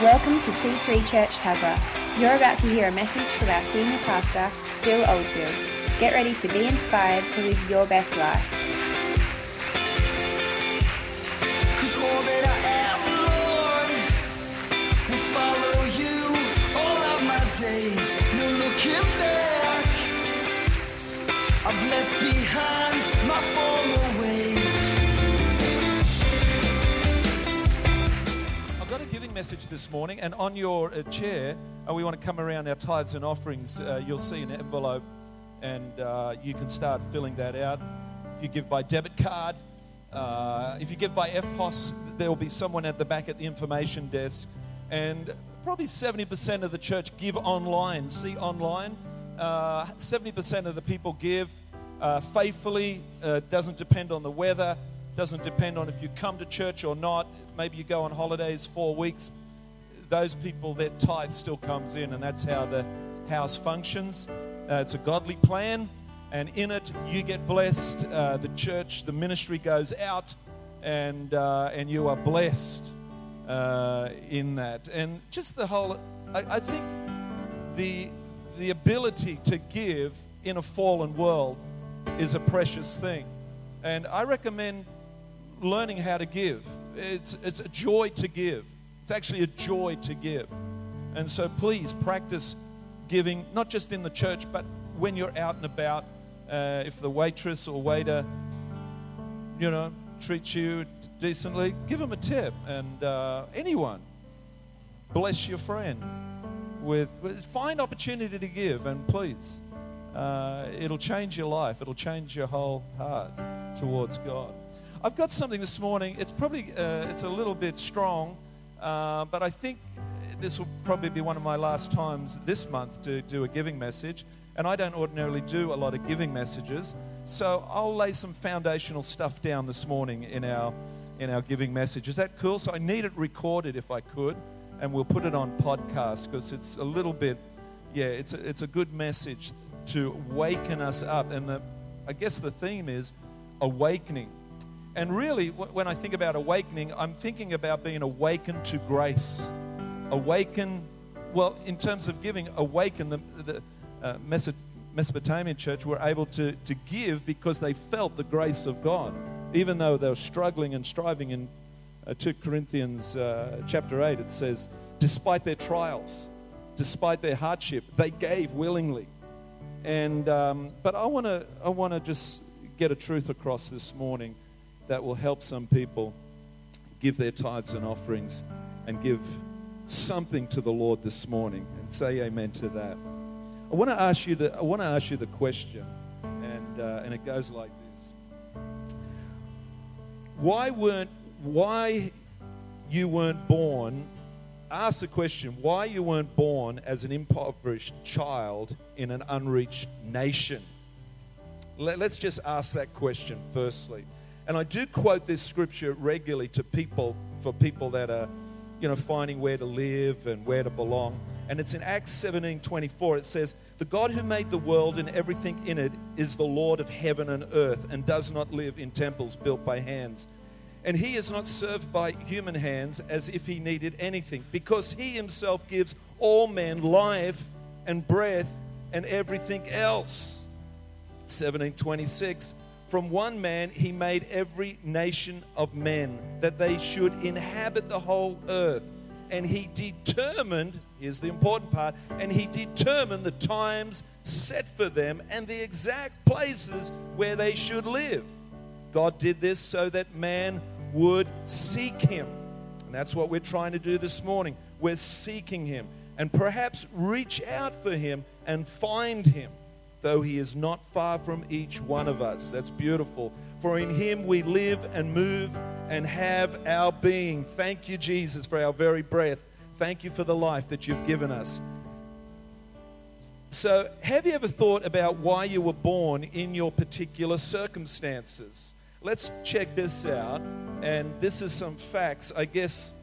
Welcome to C3 Church Tuggerah. You're about to hear a message from our senior pastor, Bill Oldfield. Get ready to be inspired to live your best life. Message this morning, and on your uh, chair, uh, we want to come around our tithes and offerings. Uh, you'll see an envelope, and uh, you can start filling that out. If you give by debit card, uh, if you give by EFTPOS, there will be someone at the back at the information desk, and probably 70% of the church give online. See online. Uh, 70% of the people give faithfully. Doesn't depend on the weather. Doesn't depend on if you come to church or not. Maybe you go on holidays four weeks. Those people, their tithe still comes in, and that's how the house functions. Uh, it's a godly plan, and in it you get blessed. Uh, the church, the ministry goes out, and uh, and you are blessed uh, in that. And just the whole, I, I think the the ability to give in a fallen world is a precious thing, and I recommend learning how to give. It's it's a joy to give. It's actually a joy to give, and so please practice giving, not just in the church, but when you're out and about. Uh, if the waitress or waiter, you know, treats you decently, give them a tip, and uh, anyone bless your friend with, with find opportunity to give and please uh, it'll change your life it'll change your whole heart towards god i've got something this morning it's probably uh, it's a little bit strong uh, but i think this will probably be one of my last times this month to do a giving message and i don't ordinarily do a lot of giving messages so i'll lay some foundational stuff down this morning in our in our giving message is that cool so i need it recorded if i could and we'll put it on podcast because it's a little bit, yeah, it's a, it's a good message to waken us up. And the, I guess the theme is awakening. And really, when I think about awakening, I'm thinking about being awakened to grace. Awaken, well, in terms of giving, awaken the, the uh, Mesopotamian church were able to, to give because they felt the grace of God, even though they were struggling and striving in uh, 2 Corinthians uh, chapter 8, it says, despite their trials, despite their hardship, they gave willingly. And, um, but I want to I wanna just get a truth across this morning that will help some people give their tithes and offerings and give something to the Lord this morning and say amen to that. I want to ask you the, I want to ask you the question, and, uh, and it goes like this. Why weren't why you weren't born, ask the question why you weren't born as an impoverished child in an unreached nation. Let, us just ask that question firstly. And I do quote this scripture regularly to people, for people that are, you know, finding where to live and where to belong. And it's in Acts 17 24. It says, The God who made the world and everything in it is the Lord of heaven and earth and does not live in temples built by hands and he is not served by human hands as if he needed anything, because he himself gives all men life and breath and everything else. 1726 From one man he made every nation of men, that they should inhabit the whole earth. And he determined, here's the important part, and he determined the times set for them and the exact places where they should live. God did this so that man would seek him. And that's what we're trying to do this morning. We're seeking him and perhaps reach out for him and find him, though he is not far from each one of us. That's beautiful. For in him we live and move and have our being. Thank you, Jesus, for our very breath. Thank you for the life that you've given us. So, have you ever thought about why you were born in your particular circumstances? Let's check this out. And this is some facts. I guess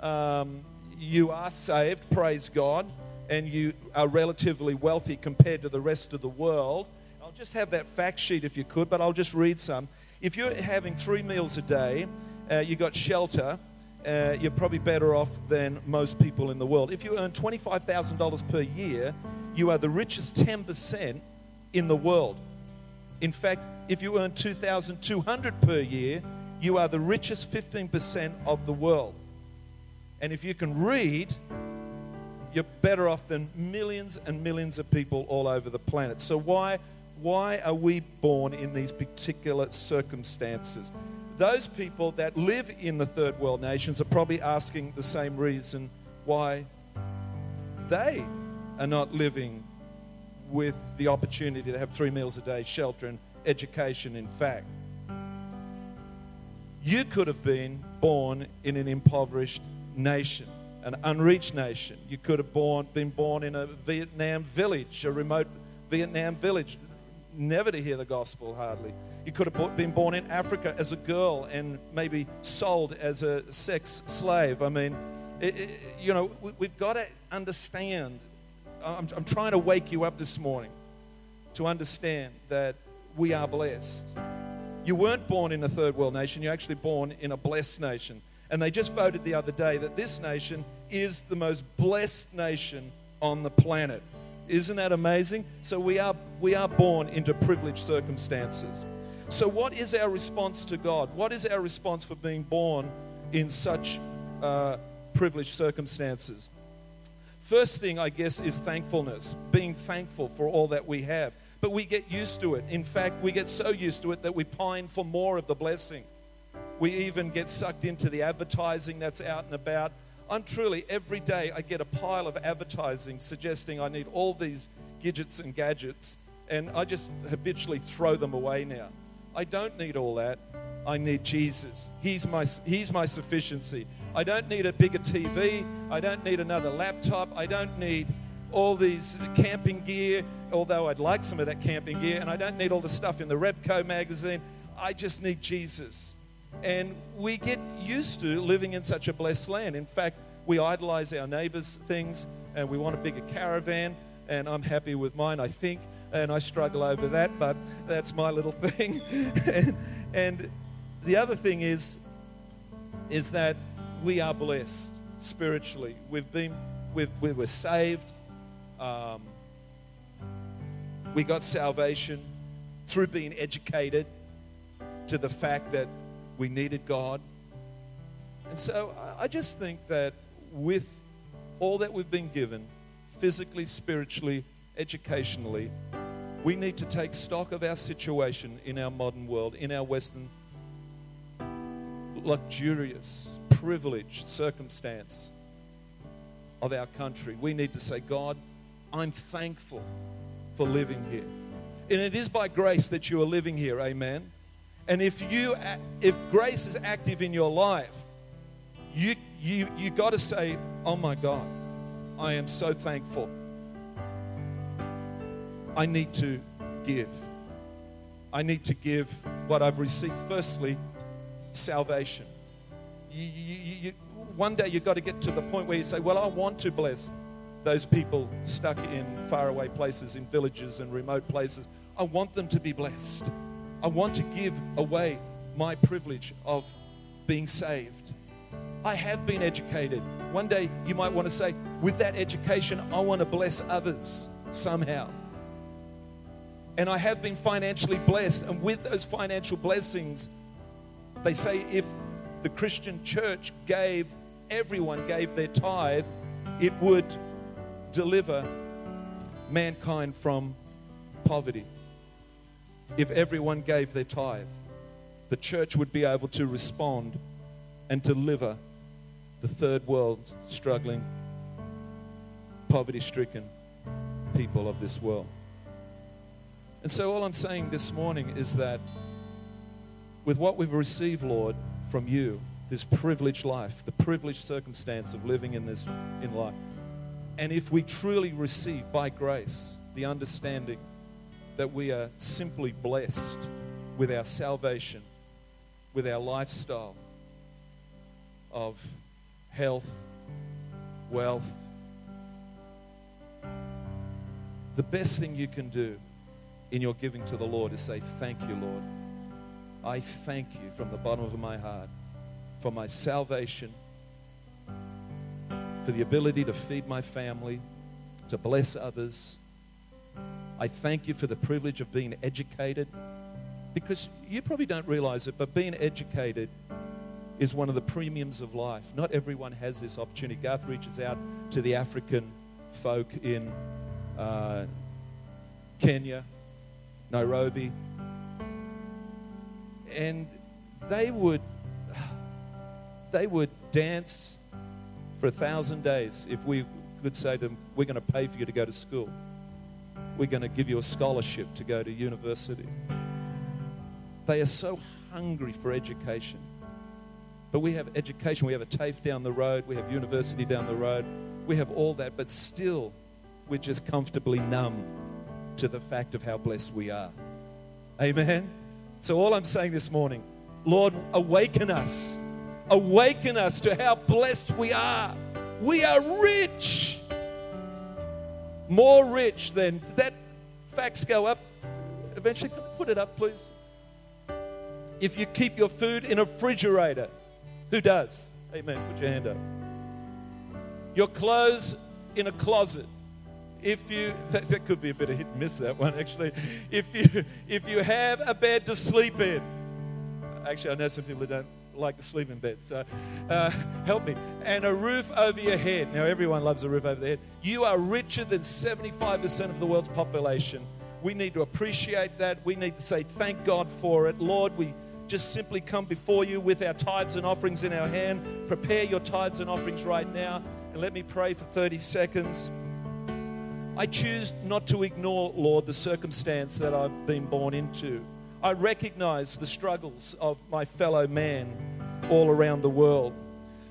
um, you are saved, praise God, and you are relatively wealthy compared to the rest of the world. I'll just have that fact sheet if you could, but I'll just read some. If you're having three meals a day, uh, you got shelter, uh, you're probably better off than most people in the world. If you earn $25,000 per year, you are the richest 10% in the world. In fact, if you earn 2,200 per year, you are the richest 15% of the world. And if you can read, you're better off than millions and millions of people all over the planet. So why why are we born in these particular circumstances? Those people that live in the third world nations are probably asking the same reason why they are not living with the opportunity to have three meals a day, shelter, and education, in fact. You could have been born in an impoverished nation, an unreached nation. You could have born, been born in a Vietnam village, a remote Vietnam village, never to hear the gospel hardly. You could have been born in Africa as a girl and maybe sold as a sex slave. I mean, it, it, you know, we, we've got to understand. I'm, I'm trying to wake you up this morning to understand that we are blessed. You weren't born in a third world nation, you're actually born in a blessed nation. And they just voted the other day that this nation is the most blessed nation on the planet. Isn't that amazing? So we are we are born into privileged circumstances. So what is our response to God? What is our response for being born in such uh, privileged circumstances? First thing, I guess, is thankfulness, being thankful for all that we have. But we get used to it. In fact, we get so used to it that we pine for more of the blessing. We even get sucked into the advertising that's out and about. I'm truly, every day I get a pile of advertising suggesting I need all these gadgets and gadgets, and I just habitually throw them away now. I don't need all that. I need Jesus. He's my, he's my sufficiency. I don't need a bigger TV. I don't need another laptop. I don't need all these camping gear, although I'd like some of that camping gear, and I don't need all the stuff in the Repco magazine. I just need Jesus. And we get used to living in such a blessed land. In fact, we idolize our neighbors' things and we want a bigger caravan, and I'm happy with mine, I think, and I struggle over that, but that's my little thing. and, and the other thing is, is that we are blessed spiritually. We've been, we've, we were saved. Um, we got salvation through being educated to the fact that we needed God. And so I just think that with all that we've been given, physically, spiritually, educationally, we need to take stock of our situation in our modern world, in our Western luxurious, privileged circumstance of our country. We need to say, God, I'm thankful for living here. And it is by grace that you are living here, amen. And if you if grace is active in your life, you you you got to say, "Oh my God, I am so thankful. I need to give. I need to give what I've received. Firstly, salvation. You, you, you, one day you've got to get to the point where you say, Well, I want to bless those people stuck in faraway places, in villages and remote places. I want them to be blessed. I want to give away my privilege of being saved. I have been educated. One day you might want to say, with that education, I want to bless others somehow. And I have been financially blessed. And with those financial blessings, they say if the Christian church gave, everyone gave their tithe, it would deliver mankind from poverty if everyone gave their tithe, the church would be able to respond and deliver the third world struggling, poverty stricken people of this world. And so, all I'm saying this morning is that with what we've received, Lord, from you, this privileged life, the privileged circumstance of living in this in life, and if we truly receive by grace the understanding that we are simply blessed with our salvation, with our lifestyle of health, wealth. The best thing you can do in your giving to the Lord is say, Thank you, Lord. I thank you from the bottom of my heart for my salvation for the ability to feed my family, to bless others. I thank you for the privilege of being educated because you probably don't realize it, but being educated is one of the premiums of life. Not everyone has this opportunity. Garth reaches out to the African folk in uh, Kenya, Nairobi, and they would they would dance for a thousand days if we could say to them, "We're going to pay for you to go to school. We're going to give you a scholarship to go to university." They are so hungry for education. But we have education, we have a TAFE down the road, we have university down the road, we have all that, but still we're just comfortably numb to the fact of how blessed we are. Amen? So, all I'm saying this morning, Lord, awaken us. Awaken us to how blessed we are. We are rich. More rich than that. Facts go up. Eventually, put it up, please. If you keep your food in a refrigerator, who does? Amen. Put your hand up. Your clothes in a closet. If you that, that could be a bit of hit and miss that one actually. If you if you have a bed to sleep in, actually I know some people who don't like to sleep in bed, so uh, help me. And a roof over your head. Now everyone loves a roof over their head. You are richer than 75% of the world's population. We need to appreciate that. We need to say thank God for it, Lord. We just simply come before you with our tithes and offerings in our hand. Prepare your tithes and offerings right now. And let me pray for 30 seconds. I choose not to ignore, Lord, the circumstance that I've been born into. I recognize the struggles of my fellow man all around the world.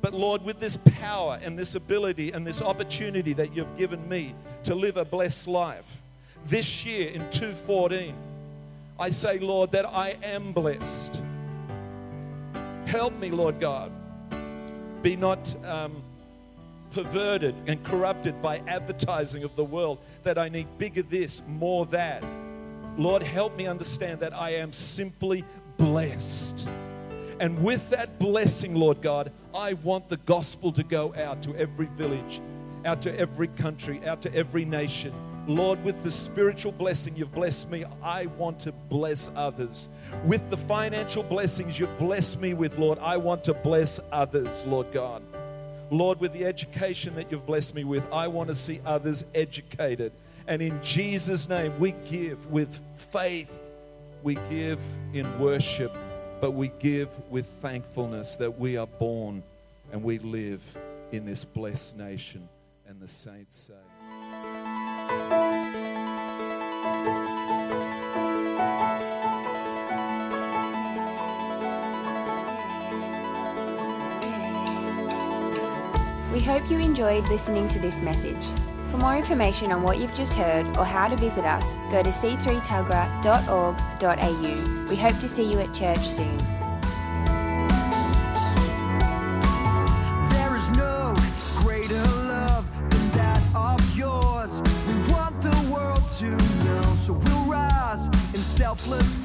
But Lord, with this power and this ability and this opportunity that you've given me to live a blessed life, this year in 214, I say, Lord, that I am blessed. Help me, Lord God, be not um, perverted and corrupted by advertising of the world that I need bigger this, more that. Lord, help me understand that I am simply blessed. And with that blessing, Lord God, I want the gospel to go out to every village, out to every country, out to every nation. Lord, with the spiritual blessing you've blessed me, I want to bless others. With the financial blessings you've blessed me with, Lord, I want to bless others, Lord God. Lord, with the education that you've blessed me with, I want to see others educated. And in Jesus' name, we give with faith, we give in worship, but we give with thankfulness that we are born and we live in this blessed nation. And the saints say, We hope you enjoyed listening to this message. For more information on what you've just heard or how to visit us, go to c3tuggerah.org.au. We hope to see you at church soon. There is no greater love than that of yours. We want the world to know, so we'll rise in selfless faith.